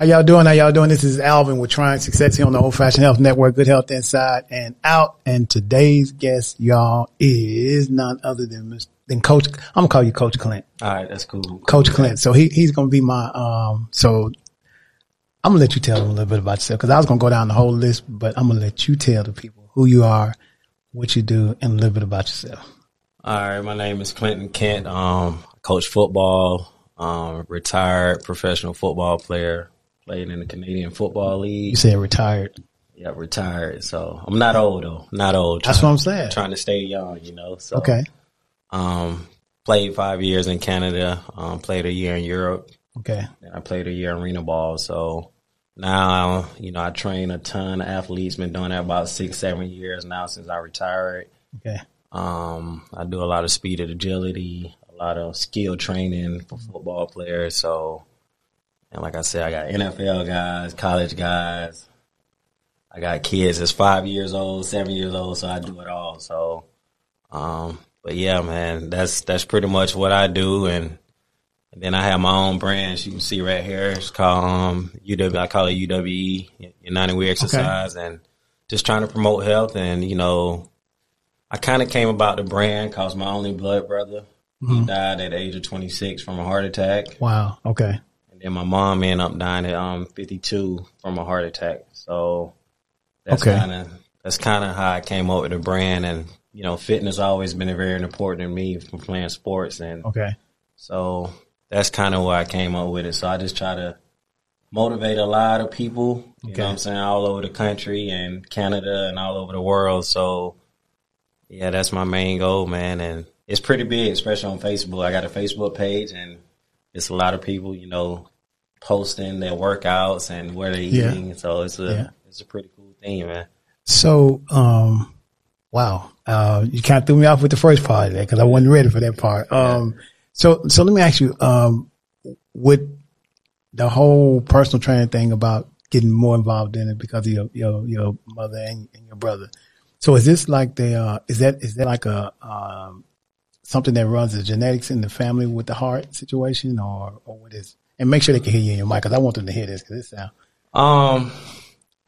How y'all doing? How y'all doing? This is Alvin with Trying Success here on the Old Fashioned Health Network. Good health inside and out. And today's guest, y'all, is none other than Mr. than Coach. I'm gonna call you Coach Clint. All right, that's cool. Coach Clint. So he he's gonna be my um. So I'm gonna let you tell them a little bit about yourself because I was gonna go down the whole list, but I'm gonna let you tell the people who you are, what you do, and a little bit about yourself. All right, my name is Clinton Kent. Um, coach football. Um, retired professional football player played in the Canadian Football League. You said retired. Yeah, retired. So I'm not old though. Not old. That's what I'm saying. Trying to stay young, you know. So okay. Um, played five years in Canada. Um, played a year in Europe. Okay. And I played a year in arena ball. So now, you know, I train a ton of athletes. Been doing that about six, seven years now since I retired. Okay. Um, I do a lot of speed and agility, a lot of skill training for football players. So and like I said, I got NFL guys, college guys. I got kids that's five years old, seven years old, so I do it all. So, um, but yeah, man, that's that's pretty much what I do, and, and then I have my own brand. You can see right here. It's called um, UW. I call it UWE, United We Exercise, okay. and just trying to promote health. And you know, I kind of came about the brand cause my only blood brother mm-hmm. he died at the age of 26 from a heart attack. Wow. Okay. And my mom ended up dying at um 52 from a heart attack. So that's okay. kind of that's kind of how I came up with the brand. And you know, fitness always been very important to me from playing sports. And okay, so that's kind of where I came up with it. So I just try to motivate a lot of people. You okay. know what I'm saying? All over the country and Canada and all over the world. So yeah, that's my main goal, man. And it's pretty big, especially on Facebook. I got a Facebook page and it's a lot of people, you know, posting their workouts and where they're yeah. eating. So it's a yeah. it's a pretty cool thing, man. So, um, wow, uh, you kind of threw me off with the first part of that because I wasn't ready for that part. Um, yeah. so so let me ask you, um, with the whole personal training thing about getting more involved in it because of your your, your mother and, and your brother. So is this like the uh, is that is that like a um, something that runs the genetics in the family with the heart situation, or or what is? And make sure they can hear you in your mic because I want them to hear this because it sound. Um,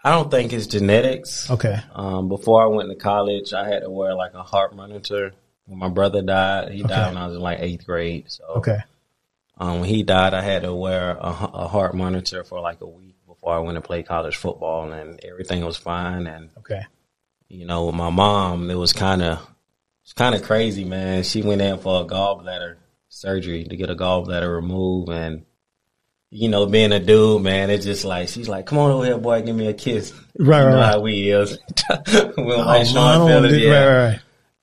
I don't think it's genetics. Okay. Um, before I went to college, I had to wear like a heart monitor. When my brother died, he okay. died when I was in like eighth grade. So okay. Um, when he died, I had to wear a, a heart monitor for like a week before I went to play college football, and everything was fine. And okay. You know, with my mom, it was kind of it's kind of crazy, man. She went in for a gallbladder surgery to get a gallbladder removed, and you know, being a dude, man, it's just like she's like, "Come on over here, boy, give me a kiss." Right, you know right. How we is. we oh, like Sean Phillips, yeah. Right, right.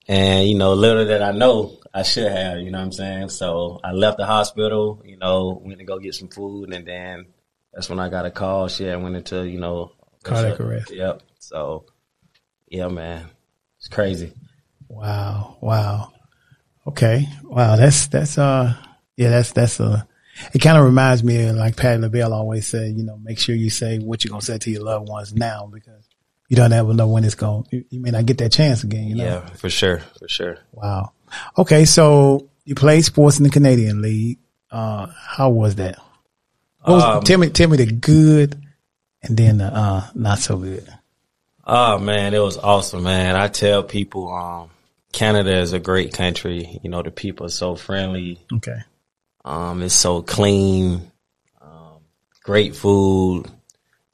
And you know, little that I know, I should have. You know what I'm saying? So I left the hospital. You know, went to go get some food, and then that's when I got a call. Shit, I went into you know cardiac arrest. Yep. So, yeah, man, it's crazy. Wow. Wow. Okay. Wow. That's, that's, uh, yeah, that's, that's, uh, it kind of reminds me of like Patti LaBelle always said, you know, make sure you say what you're going to say to your loved ones now because you don't ever know when it's going, you, you may not get that chance again, you know? Yeah, for sure. For sure. Wow. Okay. So you played sports in the Canadian League. Uh, how was that? Was, um, tell me, tell me the good and then the, uh, not so good. Oh man, it was awesome, man. I tell people, um, Canada is a great country. You know, the people are so friendly. Okay. Um, it's so clean, um, great food,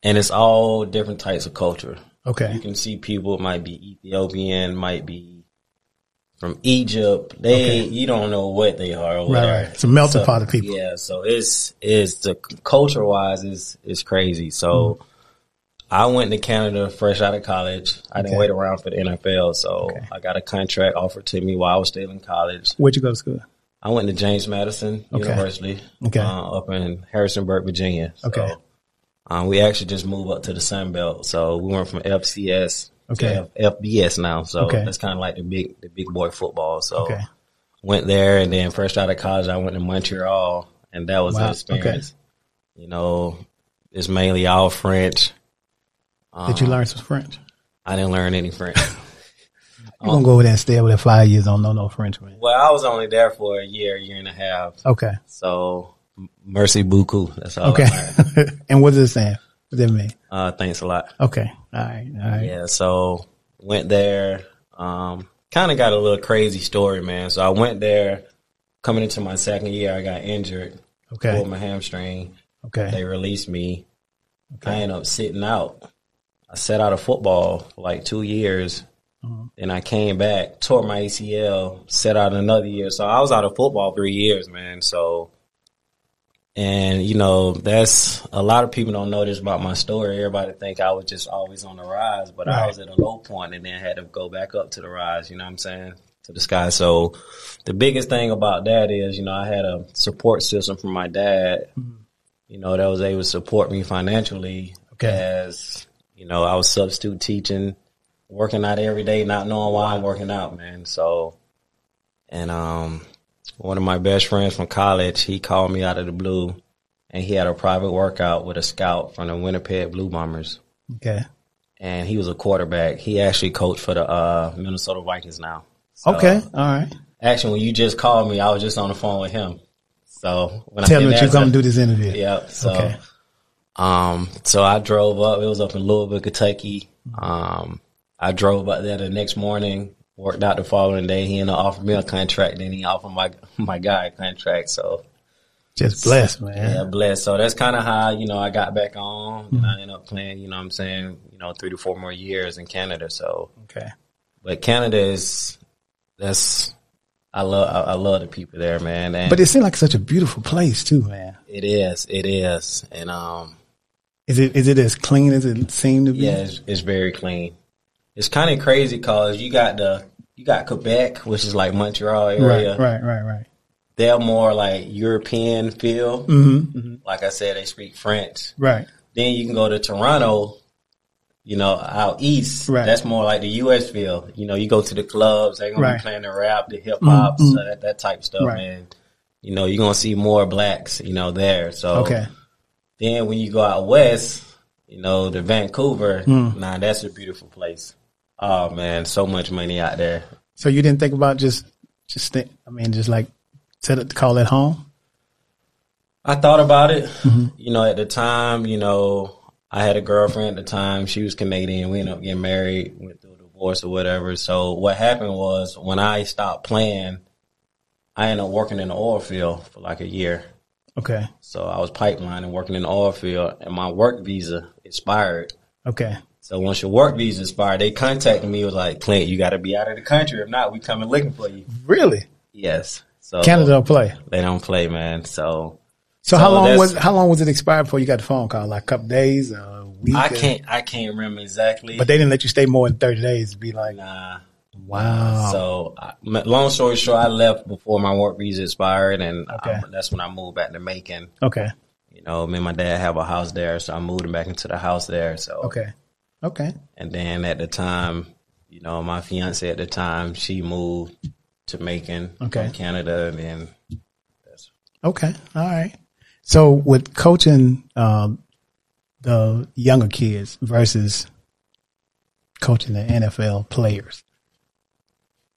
and it's all different types of culture. Okay. You can see people might be Ethiopian, might be from Egypt. They, okay. you don't know what they are. right, right. It's a melting so, pot of people. Yeah. So it's, it's the culture wise is, is crazy. So, mm I went to Canada fresh out of college. I didn't wait around for the NFL, so okay. I got a contract offered to me while I was still in college. Where'd you go to school? I went to James Madison okay. University, okay. Uh, up in Harrisonburg, Virginia. Okay. Um, we actually just moved up to the Sun Belt, so we went from FCS okay. to F- FBS now. So okay. that's kind of like the big the big boy football. So okay. went there, and then fresh out of college, I went to Montreal, and that was wow. the experience. You know, it's mainly all French. Did you learn some French? I didn't learn any French. You're gonna go over there and stay over there five years, don't know no French, man. Well, I was only there for a year, year and a half. Okay. So Merci beaucoup. That's all. Okay. and what does it stand? What does it mean? Uh, thanks a lot. Okay. All right. All right. Yeah. So went there. Um, kind of got a little crazy story, man. So I went there. Coming into my second year, I got injured. Okay. Pulled my hamstring. Okay. They released me. I ended up sitting out. I sat out of football for like two years. Mm-hmm. Then I came back, tore my ACL, sat out another year. So I was out of football three years, man. So, and you know, that's a lot of people don't know this about my story. Everybody think I was just always on the rise, but I was at a low point and then had to go back up to the rise. You know what I'm saying? To the sky. So the biggest thing about that is, you know, I had a support system from my dad. Mm-hmm. You know, that was able to support me financially Okay. as you know, I was substitute teaching, working out every day, not knowing why I'm working out, man. So, and um, one of my best friends from college, he called me out of the blue, and he had a private workout with a scout from the Winnipeg Blue Bombers, Okay. and he was a quarterback. He actually coached for the uh, Minnesota Vikings now. So, Okay. All right. Actually, when you just called me, I was just on the phone with him. So when Tell I me that you answer- come do this interview. Yep. So, Okay. Um, so I drove up. It was up in Louisville, Kentucky. Um, I drove up there the next morning. Worked out the following day. He ended up offering me a contract. Then he offered my my guy a contract. So Just blessed, man. yeah, blessed. So that's kind of how you know I got back on. And I ended up playing. You know, what I'm saying you know three to four more years in Canada. So, Okay. but Canada is that's I love I, I love the people there, man. And But it seemed like such a beautiful place too, man. it is, it is, and um. Is it is it as clean as it seemed to be? Yeah, it's, it's very clean. It's kind of crazy because you got the you got Quebec, which is like Montreal area. Right. Right. Right. They're more like European feel. Mm-hmm. Like I said, they speak French. Right. Then you can go to Toronto. You know, out east, Right. that's more like the U.S. feel. You know, you go to the clubs, they're gonna Right. be playing the rap, the hip hop, so that that type of stuff, Right. and you know, you're gonna see more blacks, you know, there. So Okay. Then when you go out west, you know, to Vancouver, Hmm. nah, that's a beautiful place. Oh man, so much money out there. So you didn't think about just just think, I mean, just like set it call it home. I thought about it. Mm-hmm. You know, at the time, you know, I had a girlfriend at the time. She was Canadian. We ended up getting married, went through a divorce or whatever. So what happened was when I stopped playing, I ended up working in the oil field for like a year. Okay. So I was pipelining, working in the oil field, and my work visa expired. Okay. So once your work visa expired, they contacted me. Was like, Clint, you got to be out of the country. If not, we coming looking for you. Really? Yes. So Canada don't play. they don't play, man. So So, how long was how long was it expired before you got the phone call? Like a couple days, a week? I can't, I can't remember exactly. But they didn't let you stay more than thirty days. Be like, nah. Wow. So I, long story short, I left before my work visa expired, and Okay. I, that's when I moved back to Macon. okay. You know, me and my dad have a house there, so I moved back into the house there. So Okay. Okay. And then at the time, you know, my fiance at the time, she moved to Macon Okay. Canada, and then Okay. All right. So with coaching um, the younger kids versus coaching the NFL players,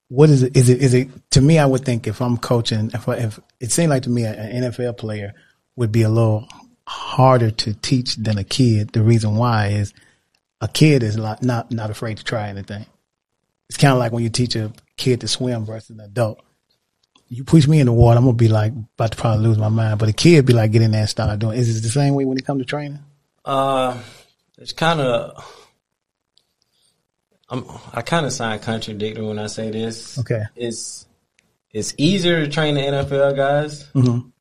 what is it? Is it? Is it? To me, I would think if I'm coaching, if, I, if it seemed like to me an NFL player would be a little harder to teach than a kid. The reason why is a kid is not not, not afraid to try anything. It's kind of like when you teach a kid to swim versus an adult you push me in the water, I'm gonna be like about to probably lose my mind. But a kid be like, get in there start doing. Is it the same way when it comes to training? uh, it's kind of. I'm, I kind of sound contradictory when I say this. Okay. It's it's easier to train the NFL guys, Mhm.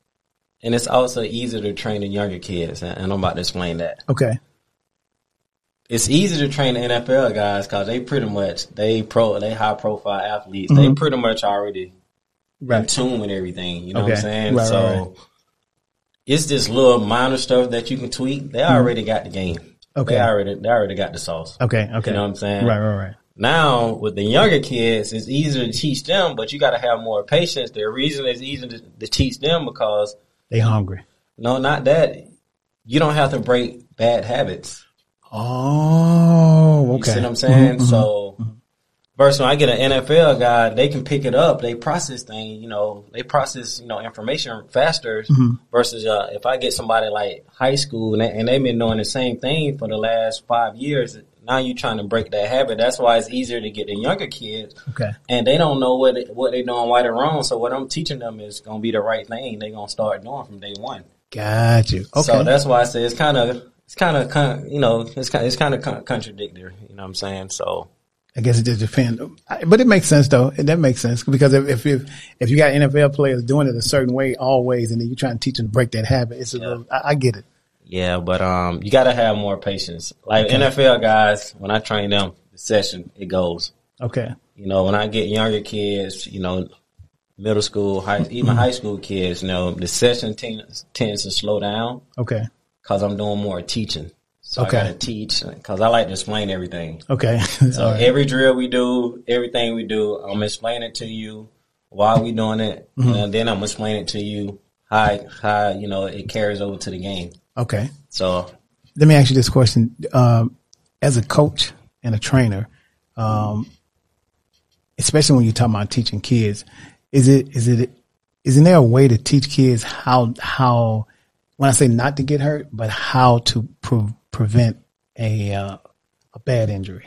and it's also easier to train the younger kids. And I'm about to explain that. Okay. It's easy to train the NFL guys because they pretty much they pro they high profile athletes. They pretty much already in tune with everything. You know what I'm saying? Right, so right, right. it's just little minor stuff that you can tweak. They already got the game. Mm-hmm. Okay. They already they already got the sauce. Okay. Okay. You know what I'm saying? Right. Right. Right. Now with the younger kids, it's easier to teach them, but you got to have more patience. The reason it's easier to, to teach them because They hungry. no, not that you don't have to break bad habits. Oh. You Okay. see what I'm saying? So Versus when I get an NFL guy, they can pick it up. They process things, you know, they process, you know, information faster Mm-hmm. versus, uh, if I get somebody like high school and, they, and they've been doing the same thing for the last five years, now you're trying to break that habit. That's why it's easier to get the younger kids Okay. and they don't know what it, what they're doing right or wrong. So what I'm teaching them is going to be the right thing. They're going to start doing from day one. Got you. Okay. So that's why I say it's kind of, it's kind of, you know, it's kind, it's kind of contradictory. You know what I'm saying? So I guess it just depends, but it makes sense though. And that makes sense because if, if, if, you got NFL players doing it a certain way always, and then you're trying to teach them to break that habit, it's a little, I, I get it. yeah, but um, you got to have more patience. Like NFL guys, when I train them, the session it goes. Okay. You know, when I get younger kids, you know, middle school, high, even high school kids, you know, the session tends, tends to slow down Okay. because I'm doing more teaching. So Okay. I got to teach because I like to explain everything. Okay. So right. every drill we do, everything we do, I'm explaining it to you why we doing it, Mm-hmm. and then I'm explaining it to you how how you know it carries over to the game. Okay. So Let me ask you this question. Um, as a coach and a trainer, um, especially when you're talking about teaching kids, is it, is it, isn't there a way to teach kids how, how, when I say not to get hurt, but how to pre- prevent a, uh, a bad injury?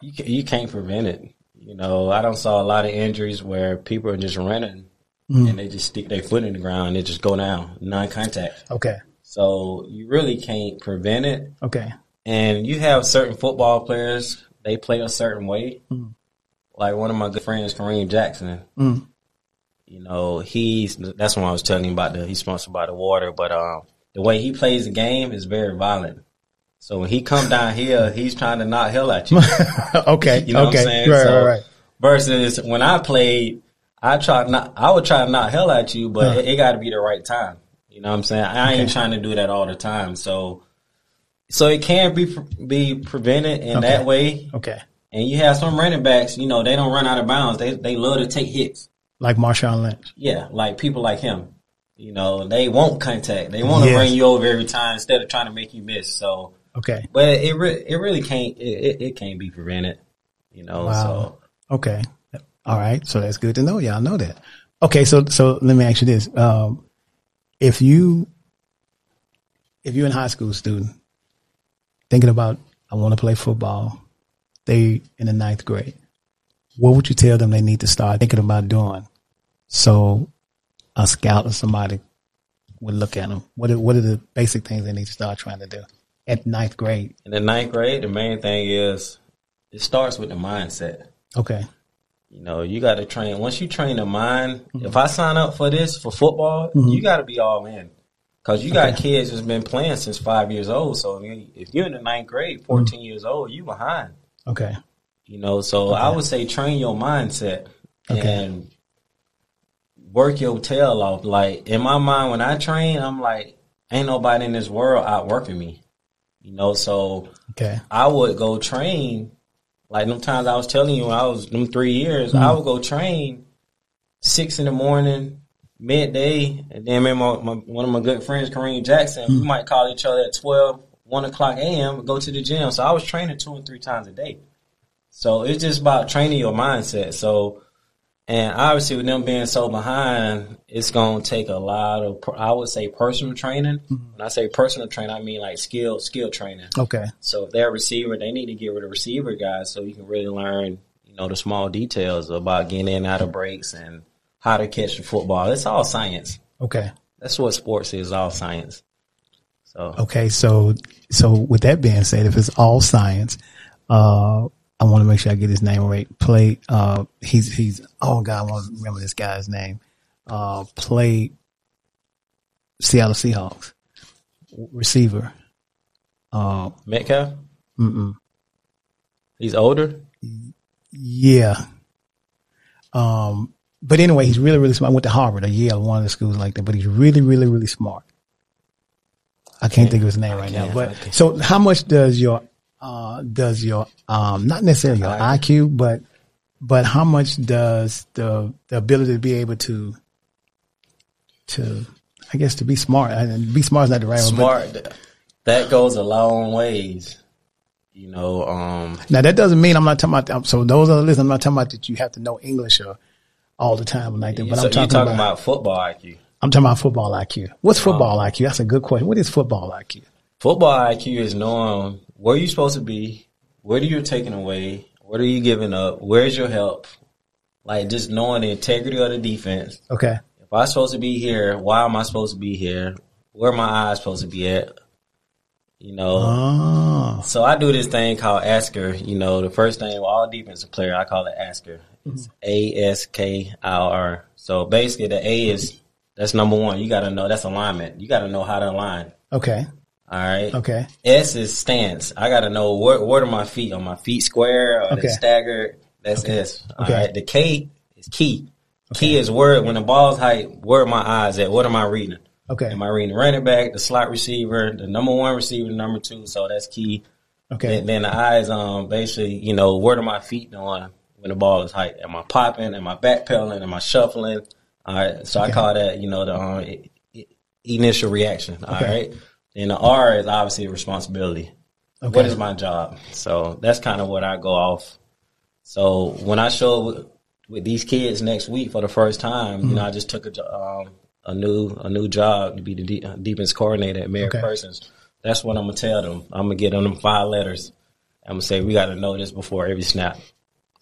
you ca- you can't prevent it. You know, I don't saw a lot of injuries where people are just running Mm-hmm. and they just stick their foot in the ground and they just go down, non-contact. Okay. So you really can't prevent it. Okay. And you have certain football players, they play a certain way. Like one of my good friends, Kareem Jackson. Mm. You know, he's that's when I was telling you about the he's sponsored by the water, but um the way he plays the game is very violent. So when he come down here, he's trying to knock hell at you. okay. You know okay. what I'm saying? Right, So, right, right. Versus when I played, I try not I would try to knock hell at you, but it, it got to be the right time. You know what I'm saying? I ain't trying to do that all the time. So so it can be be prevented in Okay. that way. Okay. And you have some running backs, you know, they don't run out of bounds. They they love to take hits. Like Marshawn Lynch. Yeah, like people like him. You know, they won't contact. They want to Yes. run you over every time instead of trying to make you miss. So, Okay. but it re- it really can't it, it, it can't be prevented. You know, Wow. so Okay. All right. So that's good to know. Y'all know that. Okay. So, so let me ask you this. Um, if you, if you're a high school student thinking about, I want to play football, they in the ninth grade, what would you tell them they need to start thinking about doing? So a scout or somebody would look at them. What are, what are the basic things they need to start trying to do at ninth grade? in the ninth grade, the main thing is it starts with the mindset. Okay. You know, you got to train. Once you train the mind, mm-hmm. if I sign up for this for football, mm-hmm. you got to be all in. Cause you got kids that's been playing since five years old. So if you're in the ninth grade, mm-hmm. 14 years old, you behind. Okay. You know, so I would say train your mindset Okay. and work your tail off. Like in my mind, when I train, I'm like, ain't nobody in this world outworking me. You know, so Okay. I would go train. Like them times I was telling you, I was them three years, I mm-hmm. would go train six in the morning, midday, and then me my, my, one of my good friends, Kareem Jackson, we mm-hmm. might call each other at 12, 1 o'clock a.m. go to the gym. So I was training two and three times a day. So it's just about training your mindset. So, and obviously with them being so behind, it's going to take a lot of, I would say personal training. When I say personal training, I mean like skill, skill training. Okay. So if they're a receiver, they need to get with a receiver guy so you can really learn, you know, the small details about getting in and out of breaks and how to catch the football. It's all science. Okay. That's what sports is, all science. So Okay, so so with that being said, if it's all science, uh, I want to make sure I get his name right. Play, uh, he's he's oh god, I want to remember this guy's name. Uh, play Seattle Seahawks receiver. Uh, Metcalf, mm-mm. he's older. yeah. Um, but anyway, he's really really smart. I went to Harvard or Yale, one of the schools like that. But he's really really really smart. I can't think of his name right now. But so, how much does your uh, does your um, not necessarily your IQ, but but how much does the the ability to be able to to I guess to be smart and be smart is not the right word, but Smart. That goes a long ways. You know, um, Now that doesn't mean I'm not talking about. So those are the lists. I'm not talking about that you have to know English or all the time like that. But so I'm talking, you're talking about, about, football IQ. I'm talking about football IQ. What's football IQ? That's a good question. What is football IQ? Football IQ is knowing where you're supposed to be, where you're taking away, what are you giving up, where's your help, like just knowing the integrity of the defense. Okay. If I'm supposed to be here, why am I supposed to be here? Where are my eyes supposed to be at? You know. Oh. So I do this thing called Asker. You know, the first thing all defensive player, I call it Asker. It's mm-hmm. A S K I R. So basically, the A is that's number one. You got to know that's alignment. You got to know how to align. Okay. All right. Okay. S is stance. I got to know where where are my feet? Are my feet square or Okay. they staggered? That's S. All Okay. right. The K is key. Key is where when the ball's height, where are my eyes at? What am I reading? Okay. Am I reading the running back, the slot receiver, the number one receiver, the number two? So that's key. Okay. Then, then the eyes, um, basically, you know, where are my feet doing when the ball is height? Am I popping? Am I backpedaling? Am I shuffling? All right. So I call that, you know, the um, initial reaction. All Okay. right. And the R is obviously responsibility. Okay. What is my job? So that's kind of what I go off. So when I show with, with these kids next week for the first time, you know, Mm-hmm. I just took a um, a new a new job to be the de- defense coordinator at Mary Okay. Persons. That's what I'm gonna tell them. I'm gonna get them them five letters. I'm gonna say we got to know this before every snap.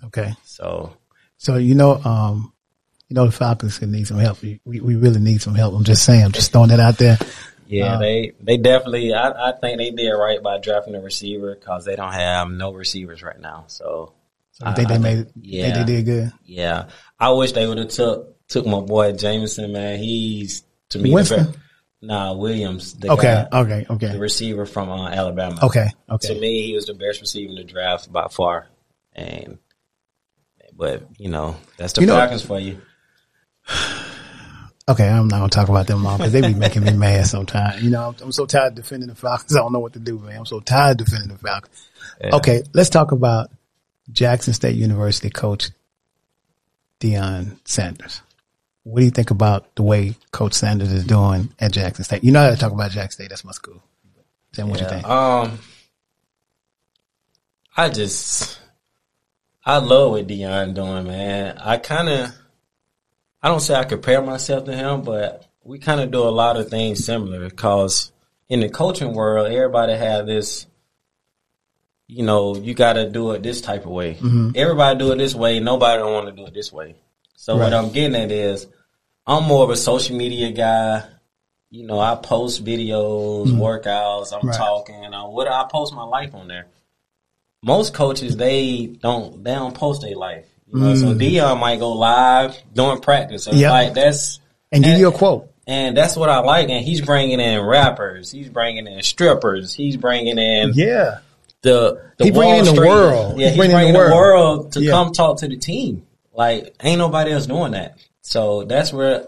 Okay. So So you know, um, you know, the Falcons could need some help. We, we we really need some help. I'm just saying. I'm just throwing that out there. Yeah, Uh, they they definitely. I, I think they did right by drafting a receiver because they don't have no receivers right now. So So you think I- they I made? yeah. they did good. Yeah, I wish they would have took took my boy Jameson. Man, he's to me Winston? the best. Nah, Williams. The Okay. guy, Okay. the receiver from uh, Alabama. Okay. Okay. To me, he was the best receiver in the draft by far. And but you know that's the You know- for you. Okay. I'm not gonna talk about them long because they be making me mad sometimes. You know, I'm, I'm so tired of defending the Falcons. I don't know what to do, man. I'm so tired of defending the Falcons. Yeah. Okay. Let's talk about Jackson State University coach Deion Sanders. What do you think about the way Coach Sanders is doing at Jackson State? You know how to talk about Jackson State. That's my school. Me what you think. Um, I just, I love what Deion doing, man. I kind of, I don't say I compare myself to him, but we kind of do a lot of things similar. Cause in the coaching world, everybody have this, you know, you got to do it this type of way. Everybody do it this way. Nobody don't want to do it this way. So what I'm getting at is, I'm more of a social media guy. You know, I post videos, workouts. I'm Mm-hmm. Right. talking. Uh, what I post my life on there. Most coaches they don't they don't post their life. You know, so Deion might go live during practice. So Mm. Yep. like that's And give you a quote. and that's what I like. And he's bringing in rappers. He's bringing in strippers. He's bringing in Yeah. the, the He bringing Wall in the Street- world. Yeah, He he's bringing bringing, in the the world. world to Yeah. come talk to the team. Like, ain't nobody else doing that. So that's where.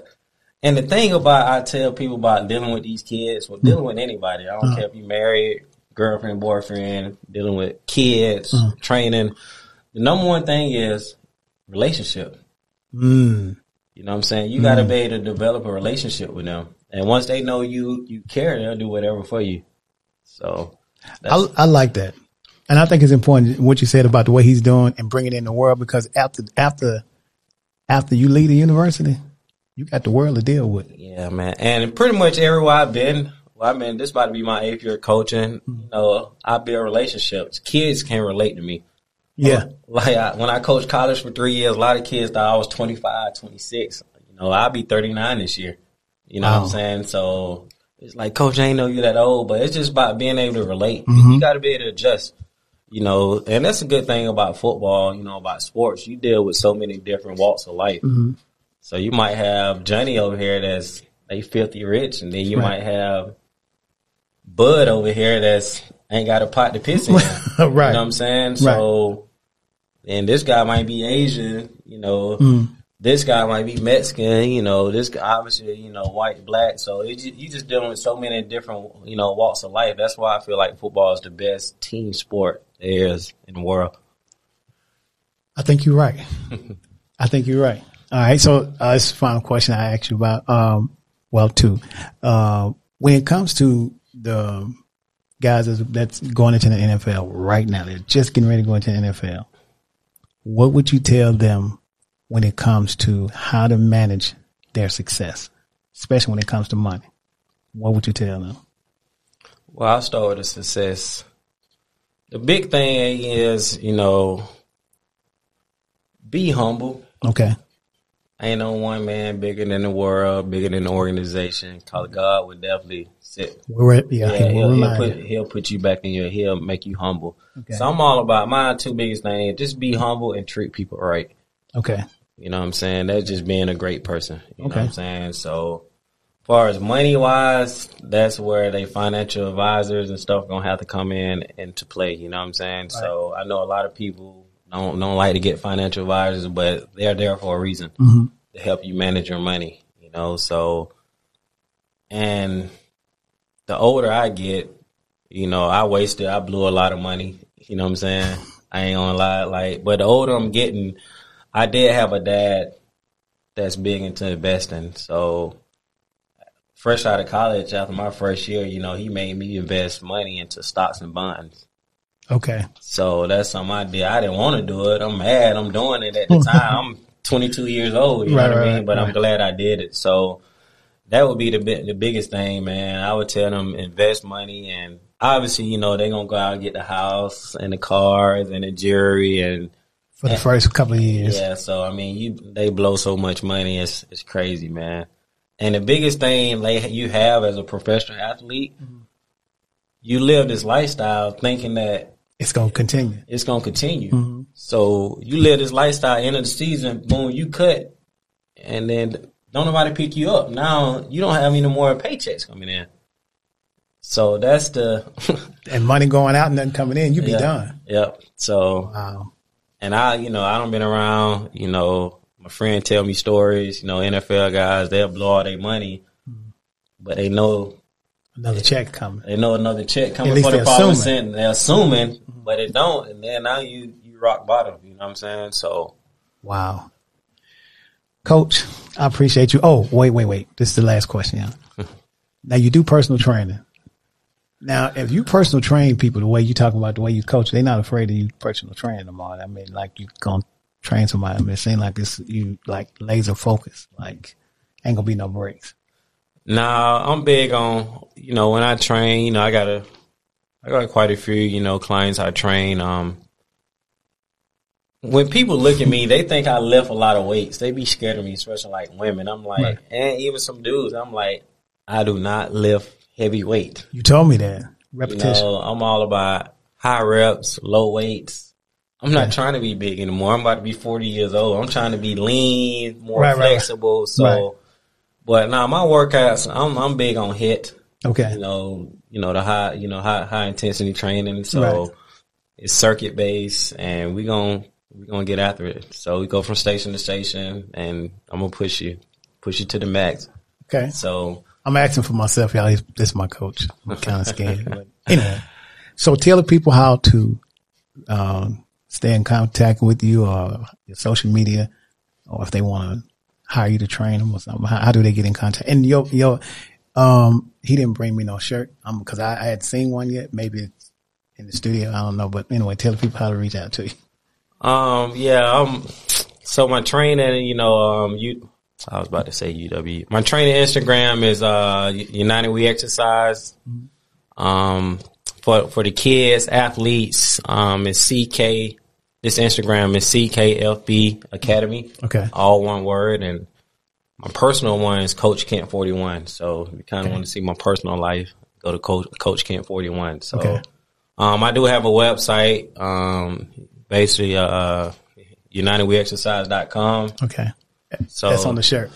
And the thing about I tell people about dealing with these kids, or dealing with anybody. I don't Uh-huh. care if you married, girlfriend, boyfriend, dealing with kids, Uh-huh. training. The number one thing is relationship. Mm. You know what I'm saying? You got to be able to develop a relationship with them. And once they know you, you care, they'll do whatever for you. So, I, I like that. And I think it's important what you said about the way he's doing and bringing in the world because after, after, after you leave the university, you got the world to deal with. Yeah, man. And pretty much everywhere I've been, well, I mean, this about to be my eighth year coaching. You know, I build relationships. Kids can relate to me. Yeah. Like I, when I coached college for three years, a lot of kids thought I was 25, 26. You know, I'll be 39 this year. You know what I'm saying? So it's like, coach, I ain't know you that old, but it's just about being able to relate. Mm-hmm. You got to be able to adjust. You know, and that's a good thing about football, you know, about sports. You deal with so many different walks of life. Mm-hmm. So you might have Johnny over here that's they filthy rich, and then you Right. might have Bud over here that's ain't got a pot to piss in. right. You know what I'm saying? So, and this guy might be Asian, you know. Mm. This guy might be Mexican, you know. This guy obviously, you know, white, black. So it, you just dealing with so many different, you know, walks of life. That's why I feel like football is the best team sport there is in the world. I think you're right. I think you're right. All right. So uh, this final question I asked you about. Um, well, two. Uh, when it comes to the guys that's, that's going into the NFL right now, they're just getting ready to go into the NFL. What would you tell them when it comes to how to manage their success, especially when it comes to money? What would you tell them? Well, I'll start with the success. The big thing is, you know, be humble. Okay. Ain't no one man bigger than the world, bigger than the organization. Cause God would definitely sit. We're, yeah, Yeah, he'll, he'll put you. he'll put you back in your he'll make you humble. Okay. So I'm all about my two biggest things: just be humble and treat people right. Okay. You know what I'm saying? That's just being a great person. You know Okay. what I'm saying? So far as money wise, that's where they financial advisors and stuff gonna have to come in into play. You know what I'm saying? So I know a lot of people don't don't like to get financial advisors, but they're there for a reason Mhm. to help you manage your money. You know, so and the older I get, you know, I wasted, I blew a lot of money. You know what I'm saying? I ain't gonna lie. Like, but the older I'm getting, I did have a dad that's big into investing. So, fresh out of college, after my first year, you know, he made me invest money into stocks and bonds. Okay. So that's something I did. I didn't want to do it. I'm mad. I'm doing it at the time. I'm 22 years old. You Right, know what I right, mean? But I'm glad I did it. So that would be the bi- the biggest thing, man. I would tell them invest money, and obviously, you know, they're gonna go out and get the house and the cars and the jewelry and For the first couple of years. yeah. So I mean, you they blow so much money. It's it's crazy, man. And the biggest thing like you have as a professional athlete, Mm-hmm. you live this lifestyle thinking that It's going to continue. it's gonna continue. Mm-hmm. So you live this lifestyle. End of the season, boom, you cut, and then don't nobody pick you up. Now you don't have any more paychecks coming in. So that's the And money going out and nothing coming in, you be Yeah. done. yep. So Wow. and I, you know, I don't been around. You know, my friend tell me stories. You know, NFL guys they'll blow all their money, but they know Another check coming. they know another check coming least for the they're assuming. They're assuming, but it don't. And then now you you rock bottom. You know what I'm saying? So. Wow. Coach, I appreciate you. Oh, wait, wait, wait. This is the last question. Yeah. now you do personal training. Now, if you personal train people the way you talking about the way you coach, they're not afraid of you personal training them all. I mean, like you gonna train somebody. I mean, it seems like it's you like laser focus. Like ain't gonna be no breaks. Nah, I'm big on you know when I train. You know, I got a, I got quite a few you know clients I train. Um, when people look at me, they think I lift a lot of weights. They be scared of me, especially like women. I'm like, Right. and even some dudes. I'm like, I do not lift heavy weight. You told me that You repetition. know, I'm all about high reps, low weights. I'm not trying to be big anymore. I'm about to be 40 years old. I'm trying to be lean, more Right, right, right. flexible. So. But now my workouts, I'm I'm big on HIIT. okay. You know, you know the high, you know high high intensity training. So Right. it's circuit based, and we gon' we gonna get after it. So we go from station to station, and I'm gonna push you, push you to the max. Okay. So I'm asking for myself, y'all. This is my coach. I'm kind of scared. Anyway, so tell the people how to um, stay in contact with you or your social media, or if they want to hire you to train them or something. How, how do they get in contact? And your your um, he didn't bring me no shirt um because I, I had seen one yet. Maybe it's in the studio. I don't know. But anyway, tell the people how to reach out to you. Um, yeah, um, so my training, you know, um, you, I was about to say UW. My training Instagram is, uh, United We Exercise. Um, for, for the kids, athletes, um, it's CK, this Instagram is CKFB Academy. Okay. All one word. And my personal one is Coach Kent 41. So if you kind of want to see my personal life, go to Coach, Coach Kent 41. So, Okay. um, I do have a website, um, basically, uh, UnitedWeExercise.com. Okay. So That's on the shirt.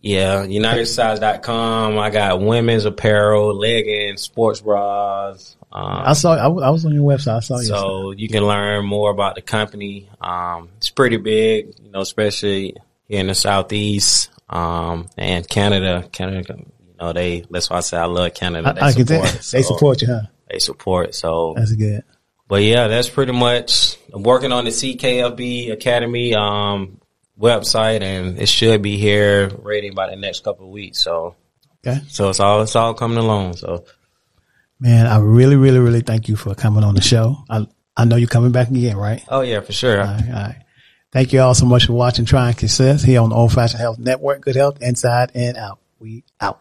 yeah, UnitedExercise.com. I got women's apparel, leggings, sports bras. Um, I saw. I, was- on your website. I saw you. so you can learn more about the company. Um, it's pretty big, you know, especially here in the southeast, um, and Canada. Canada, you know, they. That's why I say I love Canada. They I, I can tell. support. They support you, huh? They support. So That's good. but yeah, that's pretty much I'm working on the CKFB Academy um, website, and it should be here ready by the next couple of weeks. So, Okay. so it's all it's all coming along. So, Man, I really, really, really thank you for coming on the show. I, I know you're coming back again, right? Oh, yeah, for sure. All right, all right. Thank you all so much for watching Trying Success here on the Old Fashioned Health Network. Good health inside and out. We out.